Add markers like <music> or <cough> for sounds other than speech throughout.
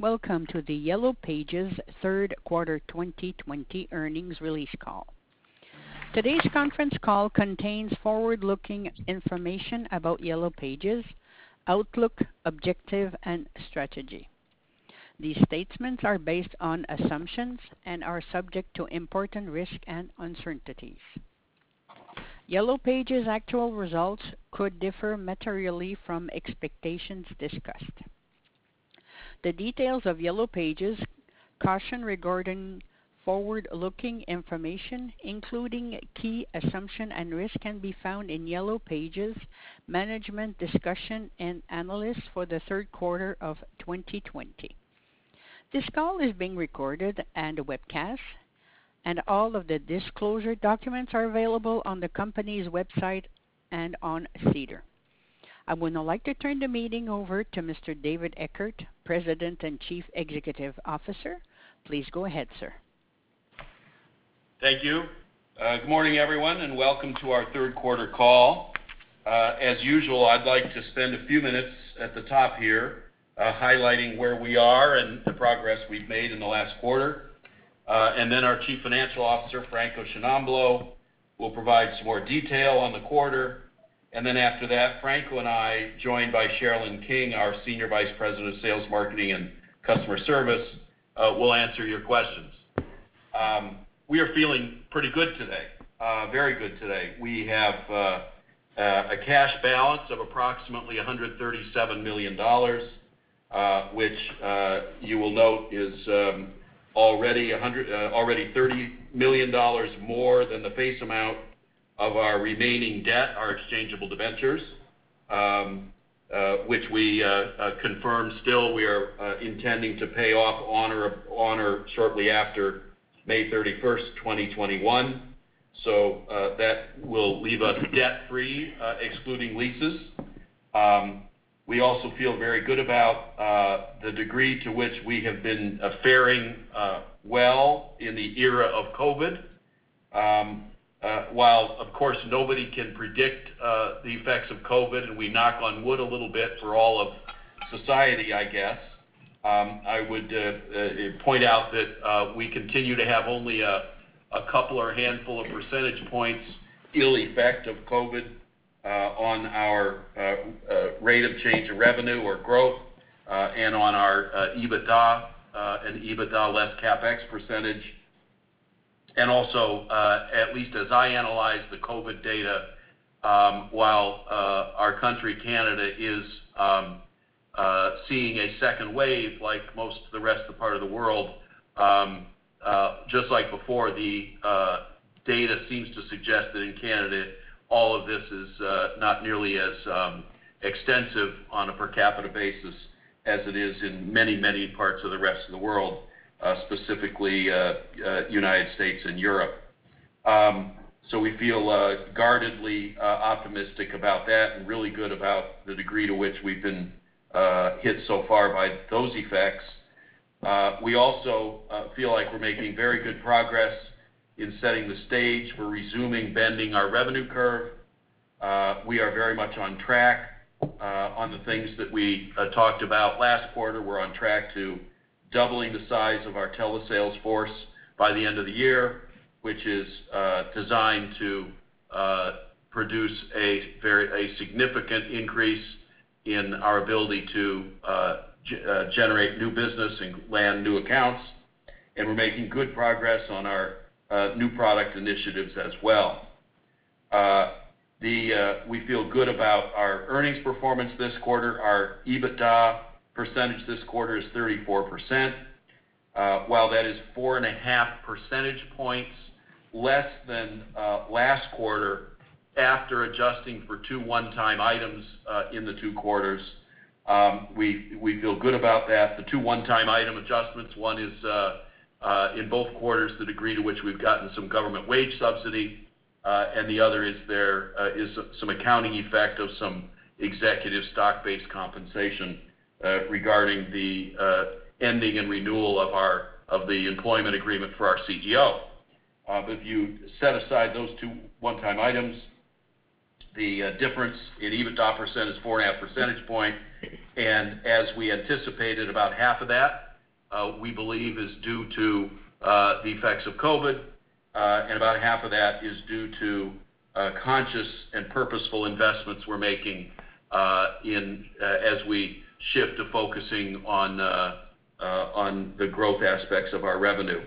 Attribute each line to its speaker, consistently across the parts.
Speaker 1: Welcome to the Yellow Pages third quarter 2020 earnings release call. Today's conference call contains forward-looking information about Yellow Pages, outlook, objective, and strategy. These statements are based on assumptions and are subject to important risks and uncertainties. Yellow Pages' actual results could differ materially from expectations discussed. The details of Yellow Pages' caution regarding forward-looking information, including key assumption and risk, can be found in Yellow Pages' management discussion and analysis for the third quarter of 2020. This call is being recorded and webcast, and all of the disclosure documents are available on the company's website and on SEDAR. I would now like to turn the meeting over to Mr. David Eckert, President and Chief Executive Officer. Please go ahead, sir.
Speaker 2: Thank you. Uh, good morning, everyone, and welcome to our third quarter call. Uh, as usual, I'd like to spend a few minutes at the top here uh, highlighting where we are and the progress we've made in the last quarter. And Then our Chief Financial Officer, Franco Sciannamblo, will provide some more detail on the quarter. And then after that, Franco and I, joined by Sherilyn King, our Senior Vice President of Sales, Marketing, and Customer Service, uh, will answer your questions. Um, we are feeling pretty good today, uh, very good today. We have uh, a cash balance of approximately $137 million, which you will note is um, already $30 million more than the face amount of our remaining debt, our exchangeable debentures, um, uh, which we uh, uh, confirm still we are intending to pay off on or shortly after May 31st, 2021. That will leave us debt-free, excluding leases. Um, we also feel very good about the degree to which we have been faring well in the era of COVID. Um, Uh, while, of course, nobody can predict uh, the effects of COVID, and we knock on wood a little bit for all of society, I guess, um, I would uh, point out that we continue to have only a couple or handful of percentage points ill effect of COVID on our rate of change of revenue or growth, and on our EBITDA and EBITDA less CapEx percentage. And also, uh, at least as I analyze the COVID data, um, while uh, our country, Canada, is um, uh, seeing a second wave like most of the rest of the part of the world, um, just like before, the data seems to suggest that in Canada, all of this is not nearly as extensive on a per capita basis as it is in many, many parts of the rest of the world, Uh, specifically uh, uh, United States and Europe. Um, so we feel guardedly optimistic about that and really good about the degree to which we've been hit so far by those effects. We also feel like we're making very good progress in setting the stage for resuming bending our revenue curve. We are very much on track on the things that we talked about last quarter. We're on track to doubling the size of our telesales force by the end of the year, which is uh, designed to uh, produce a significant increase in our ability to uh, generate new business and land new accounts. And we're making good progress on our new product initiatives as well. We feel good about our earnings performance this quarter. Our EBITDA percentage this quarter is 34%. Uh, while that is 4.5 percentage points less than uh, last quarter, after adjusting for two one-time items uh, in the two quarters, um, We feel good about that. The two one-time item adjustments, one is in both quarters, the degree to which we've gotten some government wage subsidy, and the other is there is some accounting effect of some executive stock-based compensation Uh, regarding the uh, ending and renewal of the employment agreement for our CEO. Uh, if you set aside those two one-time items, the difference in EBITDA percent is 4.5 percentage point. And as we anticipated, about half of that we believe is due to the effects of COVID, and about half of that is due to conscious and purposeful investments we're making as we shift to focusing uh, on the growth aspects of our revenue.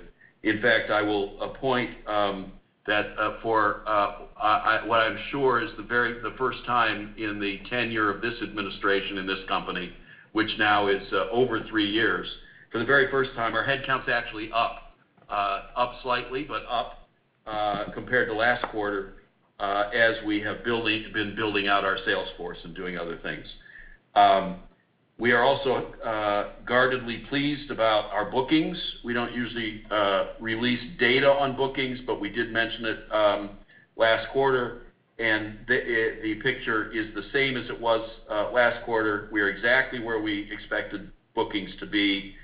Speaker 2: In fact, I will point um, that uh, for uh, what I'm sure is the first time in the tenure of this administration in this company, which now is over three years, for the very first time, our headcount's actually up Up slightly, but up compared to last quarter, as we have been building out our sales force and doing other things. Um, We are also uh, guardedly pleased about our bookings. We don't usually uh, release data on bookings, but we did mention it um, last quarter, and uh, the picture is the same as it was last quarter. We are exactly where we expected bookings to be,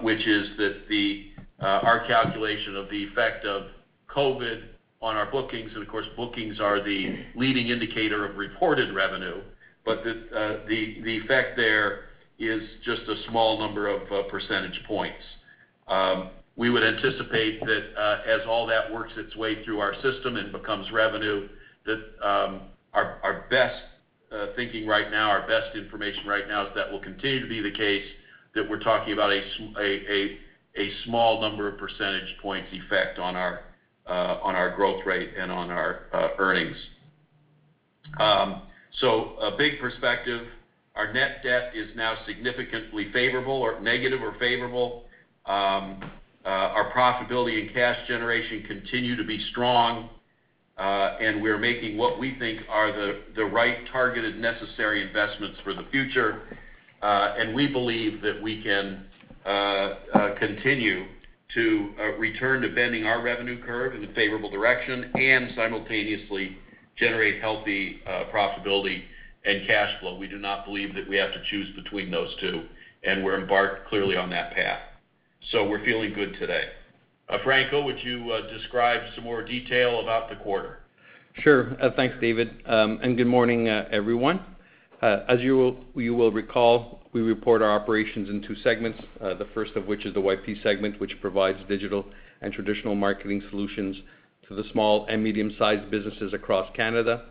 Speaker 2: which is that our calculation of the effect of COVID on our bookings, and of course, bookings are the leading indicator of reported revenue, but uh, the effect there is just a small number of uh, percentage points. Um, we would anticipate that uh, as all that works its way through our system and becomes revenue, that um, our best thinking right now, our best information right now is that will continue to be the case, that we're talking about a small number of percentage points effect on our growth rate and on our earnings. Um, So a big perspective, our net debt is now significantly favorable or negative or favorable. Um, uh, our profitability and cash generation continue to be strong, uh, and we're making what we think are the right targeted necessary investments for the future. Uh, and we believe that we can continue to return to bending our revenue curve in a favorable direction and simultaneously generate healthy uh, profitability and cash flow. We do not believe that we have to choose between those two, and we're embarked clearly on that path. So we're feeling good today. Uh, Franco, would you uh, describe some more detail about the quarter?
Speaker 3: Sure. Thanks, David. Um and good morning, everyone. As you will recall, we report our operations in two segments, the first of which is the YP segment, which provides digital and traditional marketing solutions to the small and medium-sized businesses across Canada.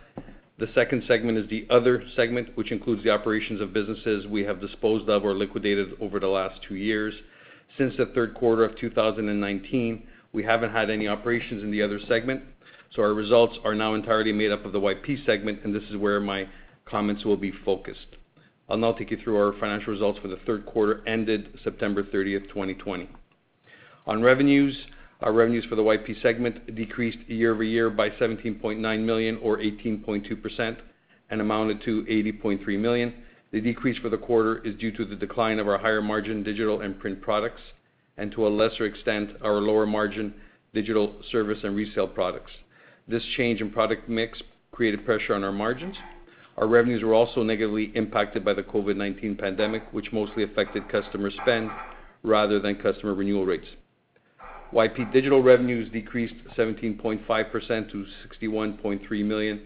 Speaker 3: The second segment is the other segment, which includes the operations of businesses we have disposed of or liquidated over the last two years. Since the third quarter of 2019, we haven't had any operations in the other segment, so our results are now entirely made up of the YP segment, and this is where my comments will be focused. I'll now take you through our financial results for the third quarter ended September 30, 2020. On revenues, our revenues for the YP segment decreased year-over-year by 17.9 million or 18.2% and amounted to 80.3 million. The decrease for the quarter is due to the decline of our higher margin digital and print products, and to a lesser extent, our lower margin digital service and resale products. This change in product mix created pressure on our margins. Our revenues were also negatively impacted by the COVID-19 pandemic, which mostly affected customer spend rather than customer renewal rates. YP Digital revenues decreased 17.5% to 61.3 million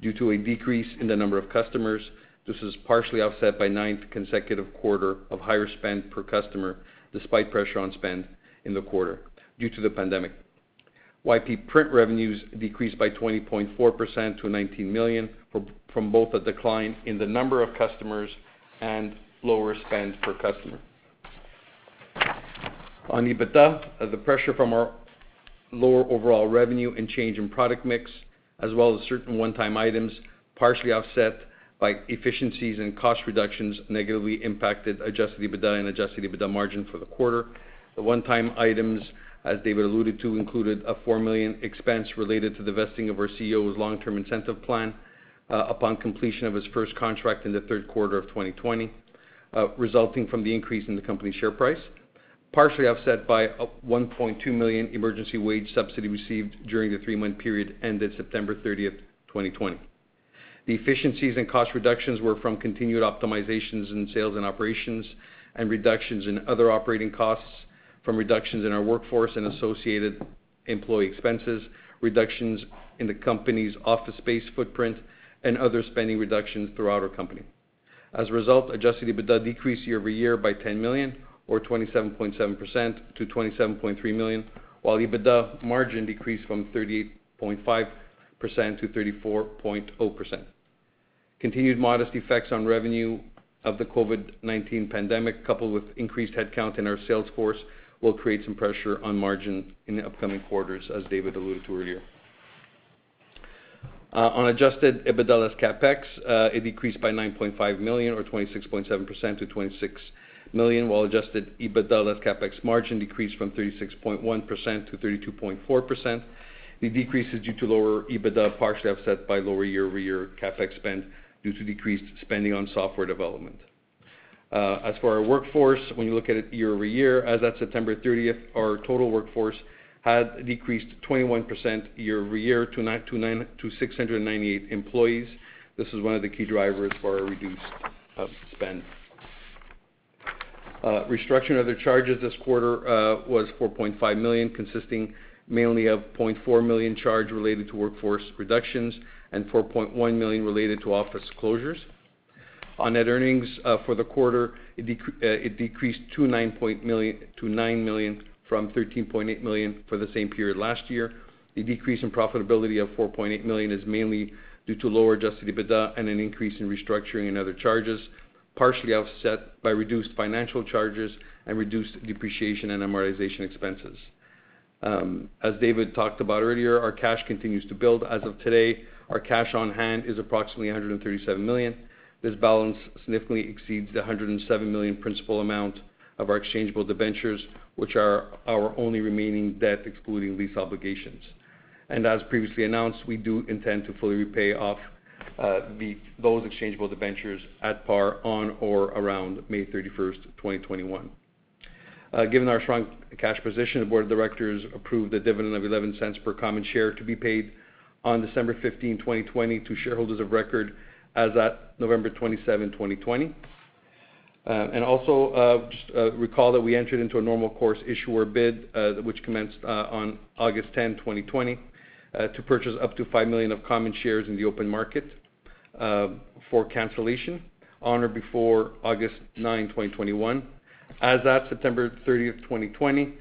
Speaker 3: due to a decrease in the number of customers. This is partially offset by ninth consecutive quarter of higher spend per customer, despite pressure on spend in the quarter due to the pandemic. YP Print revenues decreased by 20.4% to 19 million from both a decline in the number of customers and lower spend per customer. On EBITDA, uh, the pressure from our lower overall revenue and change in product mix, as well as certain one-time items, partially offset by efficiencies and cost reductions, negatively impacted adjusted EBITDA and adjusted EBITDA margin for the quarter. The one-time items, as David alluded to, included a 4 million expense related to the vesting of our CEO's long-term incentive plan, uh, upon completion of his first contract in the third quarter of 2020, uh, resulting from the increase in the company's share price, partially offset by a 1.2 million emergency wage subsidy received during the three-month period ended September 30th, 2020. The efficiencies and cost reductions were from continued optimizations in sales and operations and reductions in other operating costs from reductions in our workforce and associated employee expenses, reductions in the company's office space footprint, and other spending reductions throughout our company. As a result, adjusted EBITDA decreased year-over-year by 10 million or 27.7% to 27.3 million, while EBITDA margin decreased from 38.5% to 34.0%. Continued modest effects on revenue of the COVID-19 pandemic, coupled with increased headcount in our sales force, will create some pressure on margin in the upcoming quarters, as David alluded to earlier. Uh, on adjusted EBITDA less CapEx, uh, it decreased by 9.5 million or 26.7% to 26 million, while adjusted EBITDA less CapEx margin decreased from 36.1% to 32.4%. The decrease is due to lower EBITDA, partially offset by lower year-over-year CapEx spend due to decreased spending on software development. Uh, as for our workforce, when you look at it year-over-year, as at September 30th, our total workforce had decreased 21% year-over-year to 698 employees. This is one of the key drivers for our reduced uh, spend. Uh, restructuring other charges this quarter uh, was 4.5 million, consisting mainly of 0.4 million charge related to workforce reductions and 4.1 million related to office closures. On net earnings uh, for the quarter, it decreased to 9 million from 13.8 million for the same period last year. The decrease in profitability of 4.8 million is mainly due to lower adjusted EBITDA and an increase in restructuring and other charges, partially offset by reduced financial charges and reduced depreciation and amortization expenses. Um, as David talked about earlier, our cash continues to build. As of today, our cash on hand is approximately 137 million. This balance significantly exceeds the 107 million principal amount of our exchangeable debentures, which are our only remaining debt excluding lease obligations. And as previously announced, we do intend to fully repay off Uh, those exchangeable debentures at par on or around May 31st, 2021. Uh, given our strong cash position, the board of directors approved a dividend of 0.11 per common share to be paid on December 15, 2020 to shareholders of record as at November 27, 2020. Uh, also, just recall that we entered into a normal course issuer bid, which commenced on August 10, 2020, Uh, to purchase up to 5 million of common shares in the open market uh, for cancellation on or before August 9, 2021. As at September 30, 2020,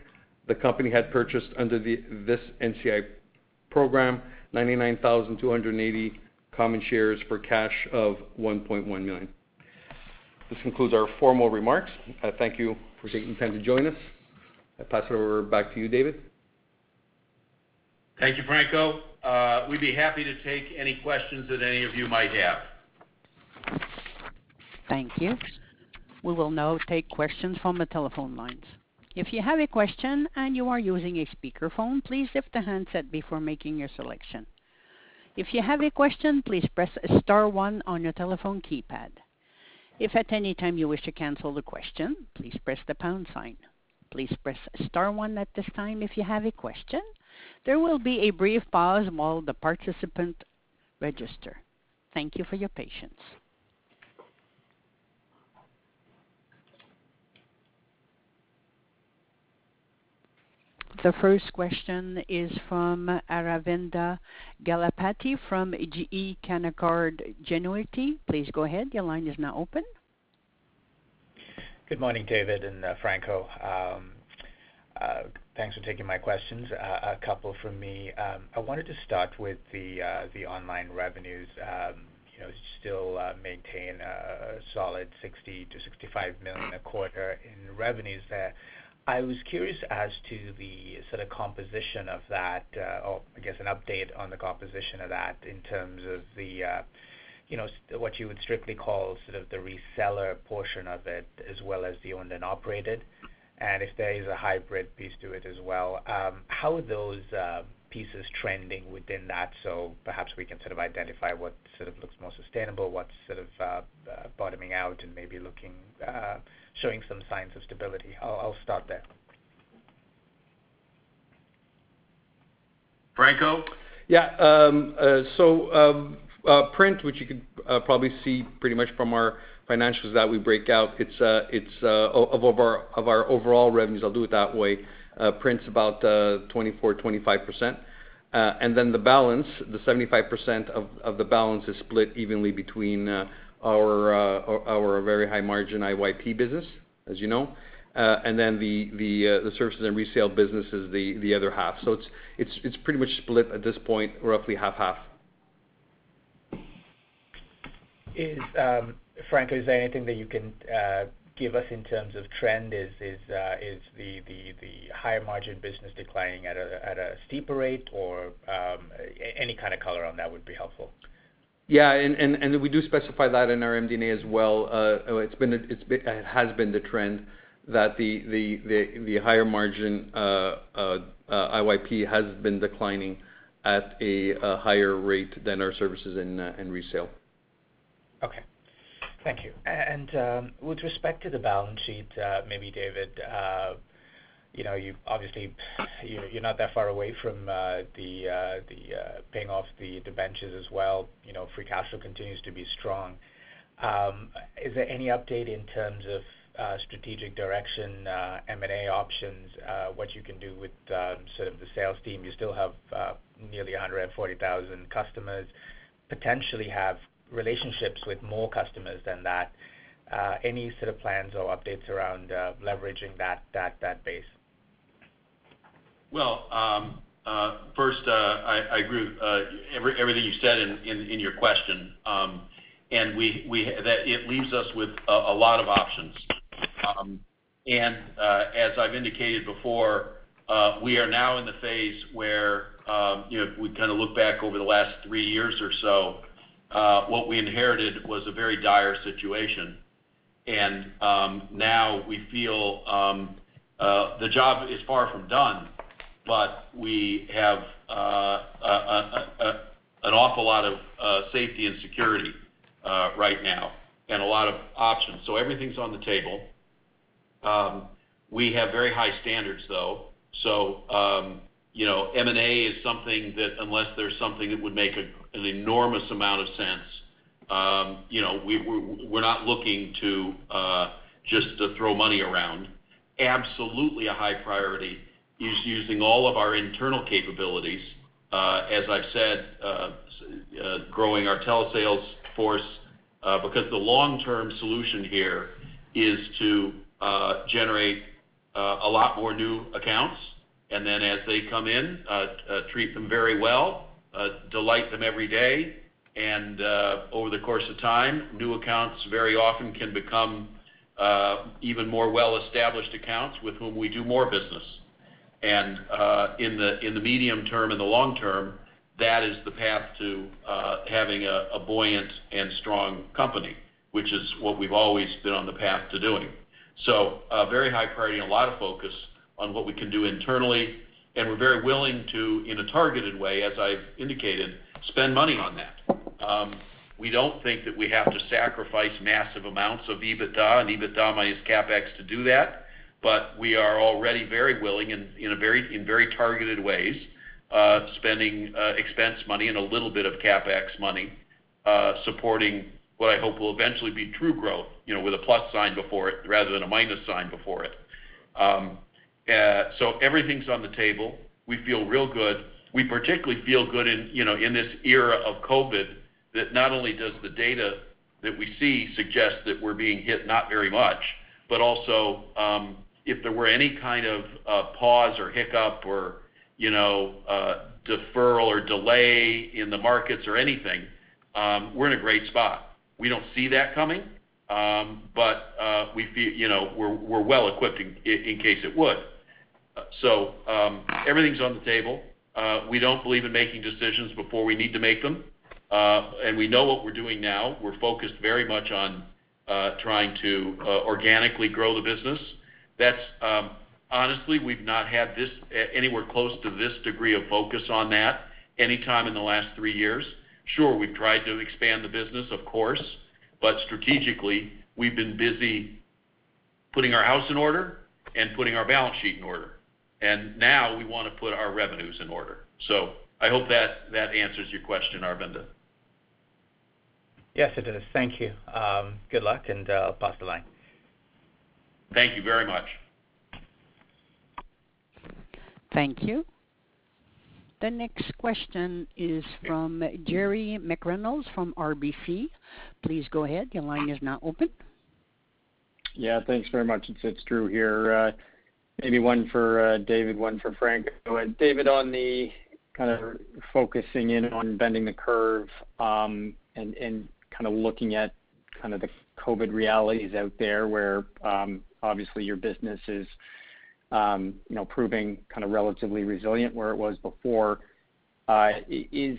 Speaker 3: the company had purchased under this NCIB program 99,280 common shares for cash of 1.1 million. This concludes our formal remarks. Thank you for taking the time to join us. I pass it over back to you, David.
Speaker 2: Thank you, Franco. Uh, we'd be happy to take any questions that any of you might have.
Speaker 1: Thank you. We will now take questions from the telephone lines. If you have a question and you are using a speakerphone, please lift the handset before making your selection. If you have a question, please press star one on your telephone keypad. If at any time you wish to cancel the question, please press the pound sign. Please press star one at this time if you have a question. There will be a brief pause while the participant register. Thank you for your patience. The first question is from Aravinda Galappatthige from GE Canaccord Genuity. Please go ahead. Your line is now open.
Speaker 4: Good morning, David and uh, Franco. Um, uh, Thanks for taking my questions. A couple from me. Um, I wanted to start with the uh the online revenues. Um, you know, still uh, maintain a solid 60 million-65 million a quarter in revenues there. I was curious as to the sort of composition of that, uh, or I guess an update on the composition of that in terms of the, you know, what you would strictly call sort of the reseller portion of it, as well as the owned and operated, and if there is a hybrid piece to it as well. Um, how are those um, pieces trending within that, so perhaps we can sort of identify what sort of looks more sustainable, what's sort of uh, uh, bottoming out and maybe looking uh, showing some signs of stability. I'll start there.
Speaker 2: Franco? Yeah.
Speaker 3: Um, so print, which you could probably see pretty much from our financials that we break out, it's uh, uh, of our overall revenues, I'll do it that way, uh, print's about 24%-25%. And then the balance, the 75% of the balance is split evenly between our very high margin IYP business, as you know. And then the services and resale business is the other half. So it's pretty much split at this point, roughly half-half.
Speaker 4: Franco, is there anything that you can uh, give us in terms of trend? Is uh, the higher margin business declining at a steeper rate or um, any kind of color on that would be helpful.
Speaker 3: Yeah. And we do specify that in our MD&A as well. Uh, it has been the trend that the higher margin IYP has been declining at a higher rate than our services and resale.
Speaker 4: Okay. Thank you. And um, with respect to the balance sheet, uh, maybe David, uh, you know, you obviously you're not that far away from uh the uh, paying off the debentures as well. You know, free cash flow continues to be strong. Um, is there any update in terms of strategic direction, M&A options, what you can do with um, sort of the sales team? You still have nearly 140,000 customers, potentially have relationships with more customers than that. Uh, any sort of plans or updates around uh, leveraging that base?
Speaker 2: Well, um, uh, first, I agree with everything you said in your question. Um, and it leaves us with a lot of options. Um, and as I've indicated before, we are now in the phase where, you know, we kind of look back over the last three years or so, Uh, what we inherited was a very dire situation. And um now we feel um, uh, the job is far from done, but we have uh, an awful lot of safety and security right now and a lot of options. So everything's on the table. Um, we have very high standards, though. Um, You know, M&A is something that unless there's something that would make an enormous amount of sense, um, you know, we're not looking to uh, just to throw money around. Absolutely a high priority is using all of our internal capabilities, uh, as I've said, uh, growing our telesales force, because the long-term solution here is to generate a lot more new accounts, and then as they come in, uh, uh, treat them very well, uh, delight them every day. And uh over the course of time, new accounts very often can become even more well-established accounts with whom we do more business. And uh in the medium term and the long term, that is the path to having a buoyant and strong company, which is what we've always been on the path to doing. So, a very high priority and a lot of focus on what we can do internally, and we're very willing to, in a targeted way, as I've indicated, spend money on that. Um, we don't think that we have to sacrifice massive amounts of EBITDA and EBITDA minus CapEx to do that, but we are already very willing in very targeted ways, uh, spending uh, expense money and a little bit of CapEx money, uh, supporting what I hope will eventually be true growth, you know, with a plus sign before it rather than a minus sign before it. Um, Uh, everything's on the table. We feel real good. We particularly feel good in, you know, in this era of COVID, that not only does the data that we see suggest that we're being hit not very much, but also, um, if there were any kind of uh, pause or hiccup or, you know, uh, deferral or delay in the markets or anything, um, we're in a great spot. We don't see that coming, um, but we feel, you know, we're well equipped in case it would. Uh, um, everything's on the table. Uh, we don't believe in making decisions before we need to make them. Uh and we know what we're doing now. We're focused very much on uh, trying to organically grow the business. That's um, honestly, we've not had this anywhere close to this degree of focus on that anytime in the last three years. Sure, we've tried to expand the business, of course, but strategically, we've been busy putting our house in order and putting our balance sheet in order. And now we wanna put our revenues in order. So I hope that that answers your question, Aravinda.
Speaker 4: Yes, it does. Thank you. Um, good luck, and uh, I'll pass the line.
Speaker 2: Thank you very much.
Speaker 1: Thank you. The next question is from Jerry McReynolds from RBC. Please go ahead. Your line is now open.
Speaker 5: Yeah, thanks very much. It's Drew here. Uh, Maybe one for uh, David, one for Franco. Uh, David, on the kind of focusing in on bending the curve, um, and kind of looking at kind of the COVID realities out there where um, obviously your business is um, you know proving kind of relatively resilient where it was before. Uh, is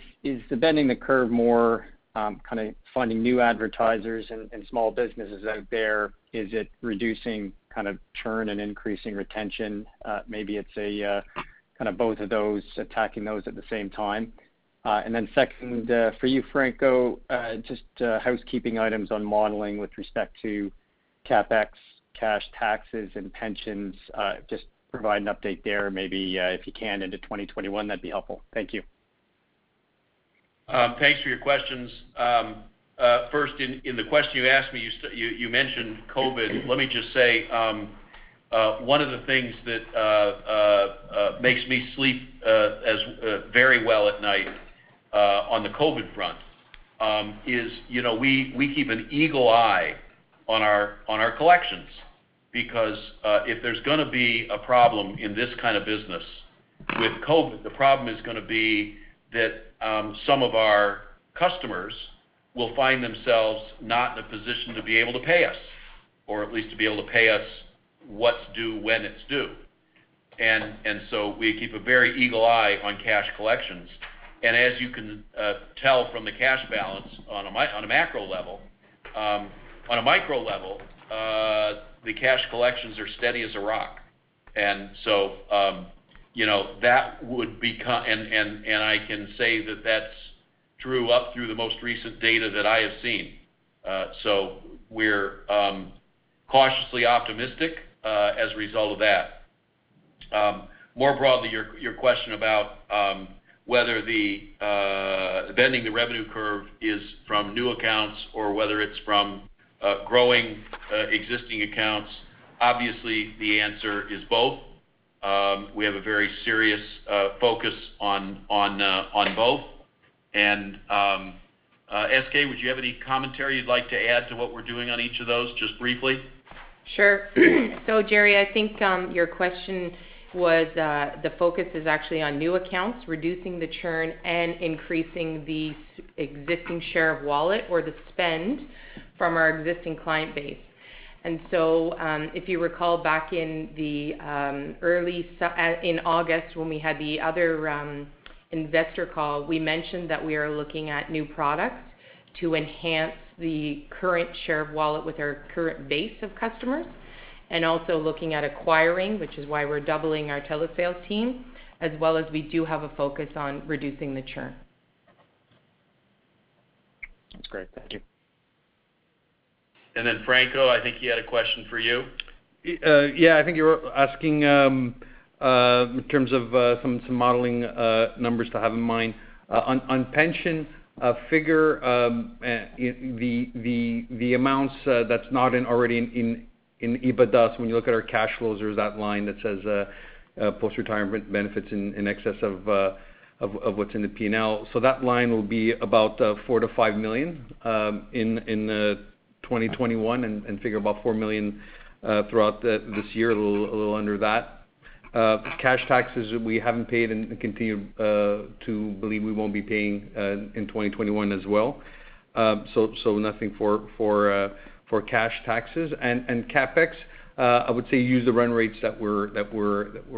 Speaker 5: the bending the curve more kind of finding new advertisers and small businesses out there? Is it reducing kind of churn and increasing retention? Uh, maybe it's a uh, kind of both of those, attacking those at the same time. Uh, then Second, for you, Franco, just housekeeping items on modeling with respect to CapEx, cash taxes, and pensions. Just provide an update there, maybe, if you can, into 2021, that'd be helpful. Thank you.
Speaker 2: Thanks for your questions. Um, Uh, first, in the question you asked me, you mentioned COVID. Let me just say, um, uh, one of the things that uh, makes me sleep very well at night on the COVID front um, is, you know, we keep an eagle eye on our collections because if there's gonna be a problem in this kind of business with COVID, the problem is gonna be that um, some of our customers will find themselves not in a position to be able to pay us, or at least to be able to pay us what's due when it's due. And so we keep a very eagle eye on cash collections. And as you can uh, tell from the cash balance on a macro level, um, on a micro level, uh, the cash collections are steady as a rock. And so, um, you know, that would become. And I can say that that's true up through the most recent data that I have seen. So we're um, cautiously optimistic uh, as a result of that. Um, more broadly, your question about um, whether the uh, bending the revenue curve is from new accounts or whether it's from uh, growing existing accounts, obviously the answer is both. We have a very serious focus on both. Um, uh, SK, would you have any commentary you'd like to add to what we're doing on each of those, just briefly?
Speaker 6: Sure. <clears throat> So Jerry, I think um, your question was uh, the focus is actually on new accounts, reducing the churn and increasing the existing share of wallet or the spend from our existing client base. And so um if you recall back in the um, early uh, in August when we had the other investor call, we mentioned that we are looking at new products to enhance the current share of wallet with our current base of customers, and also looking at acquiring, which is why we're doubling our telesales team, as well as we do have a focus on reducing the churn.
Speaker 5: That's great. Thank you.
Speaker 2: And then Franco, I think he had a question for you.
Speaker 3: Uh, yeah, I think you were asking um, Uh, in terms of uh, some some modeling uh, numbers to have in mind. On pension figure, um, the the the amounts that's not in already in EBITDA. When you look at our cash flows, there's that line that says post-retirement benefits in excess of of what's in the P&L. So that line will be about 4 million-5 million um, in 2021 and figure about 4 million throughout this year, a little under that. Uh, cash taxes we haven't paid and continue uh, to believe we won't be paying uh, in 2021 as well. So, nothing for cash taxes. And and CapEx, I would say use the run rates that we're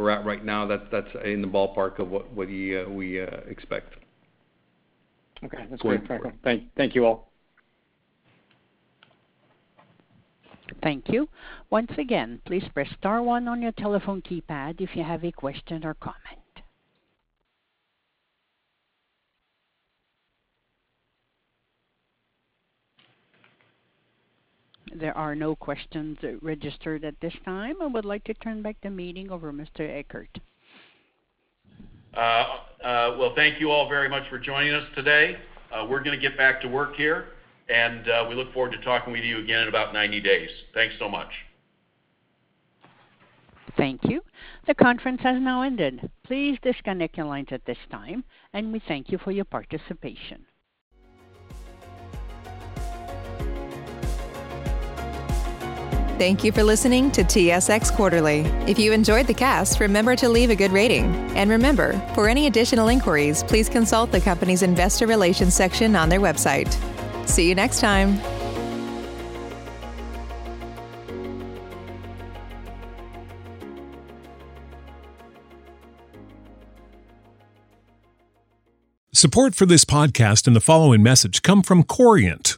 Speaker 3: at right now. That's in the ballpark of what we expect.
Speaker 5: Okay. That's great, Franco. Thank you all.
Speaker 1: Thank you. Once again, please press star one on your telephone keypad if you have a question or comment. There are no questions registered at this time. I would like to turn back the meeting over to Mr. Eckert.
Speaker 2: Uh, uh, well, thank you all very much for joining us today. Uh, we're gonna get back to work here, and uh, we look forward to talking with you again in about 90 days. Thanks so much.
Speaker 1: Thank you. The conference has now ended. Please disconnect your lines at this time, and we thank you for your participation.
Speaker 7: Thank you for listening to TSX Quarterly. If you enjoyed the cast, remember to leave a good rating. And remember, for any additional inquiries, please consult the company's investor relations section on their website. See you next time.
Speaker 8: Support for this podcast and the following message come from Corient.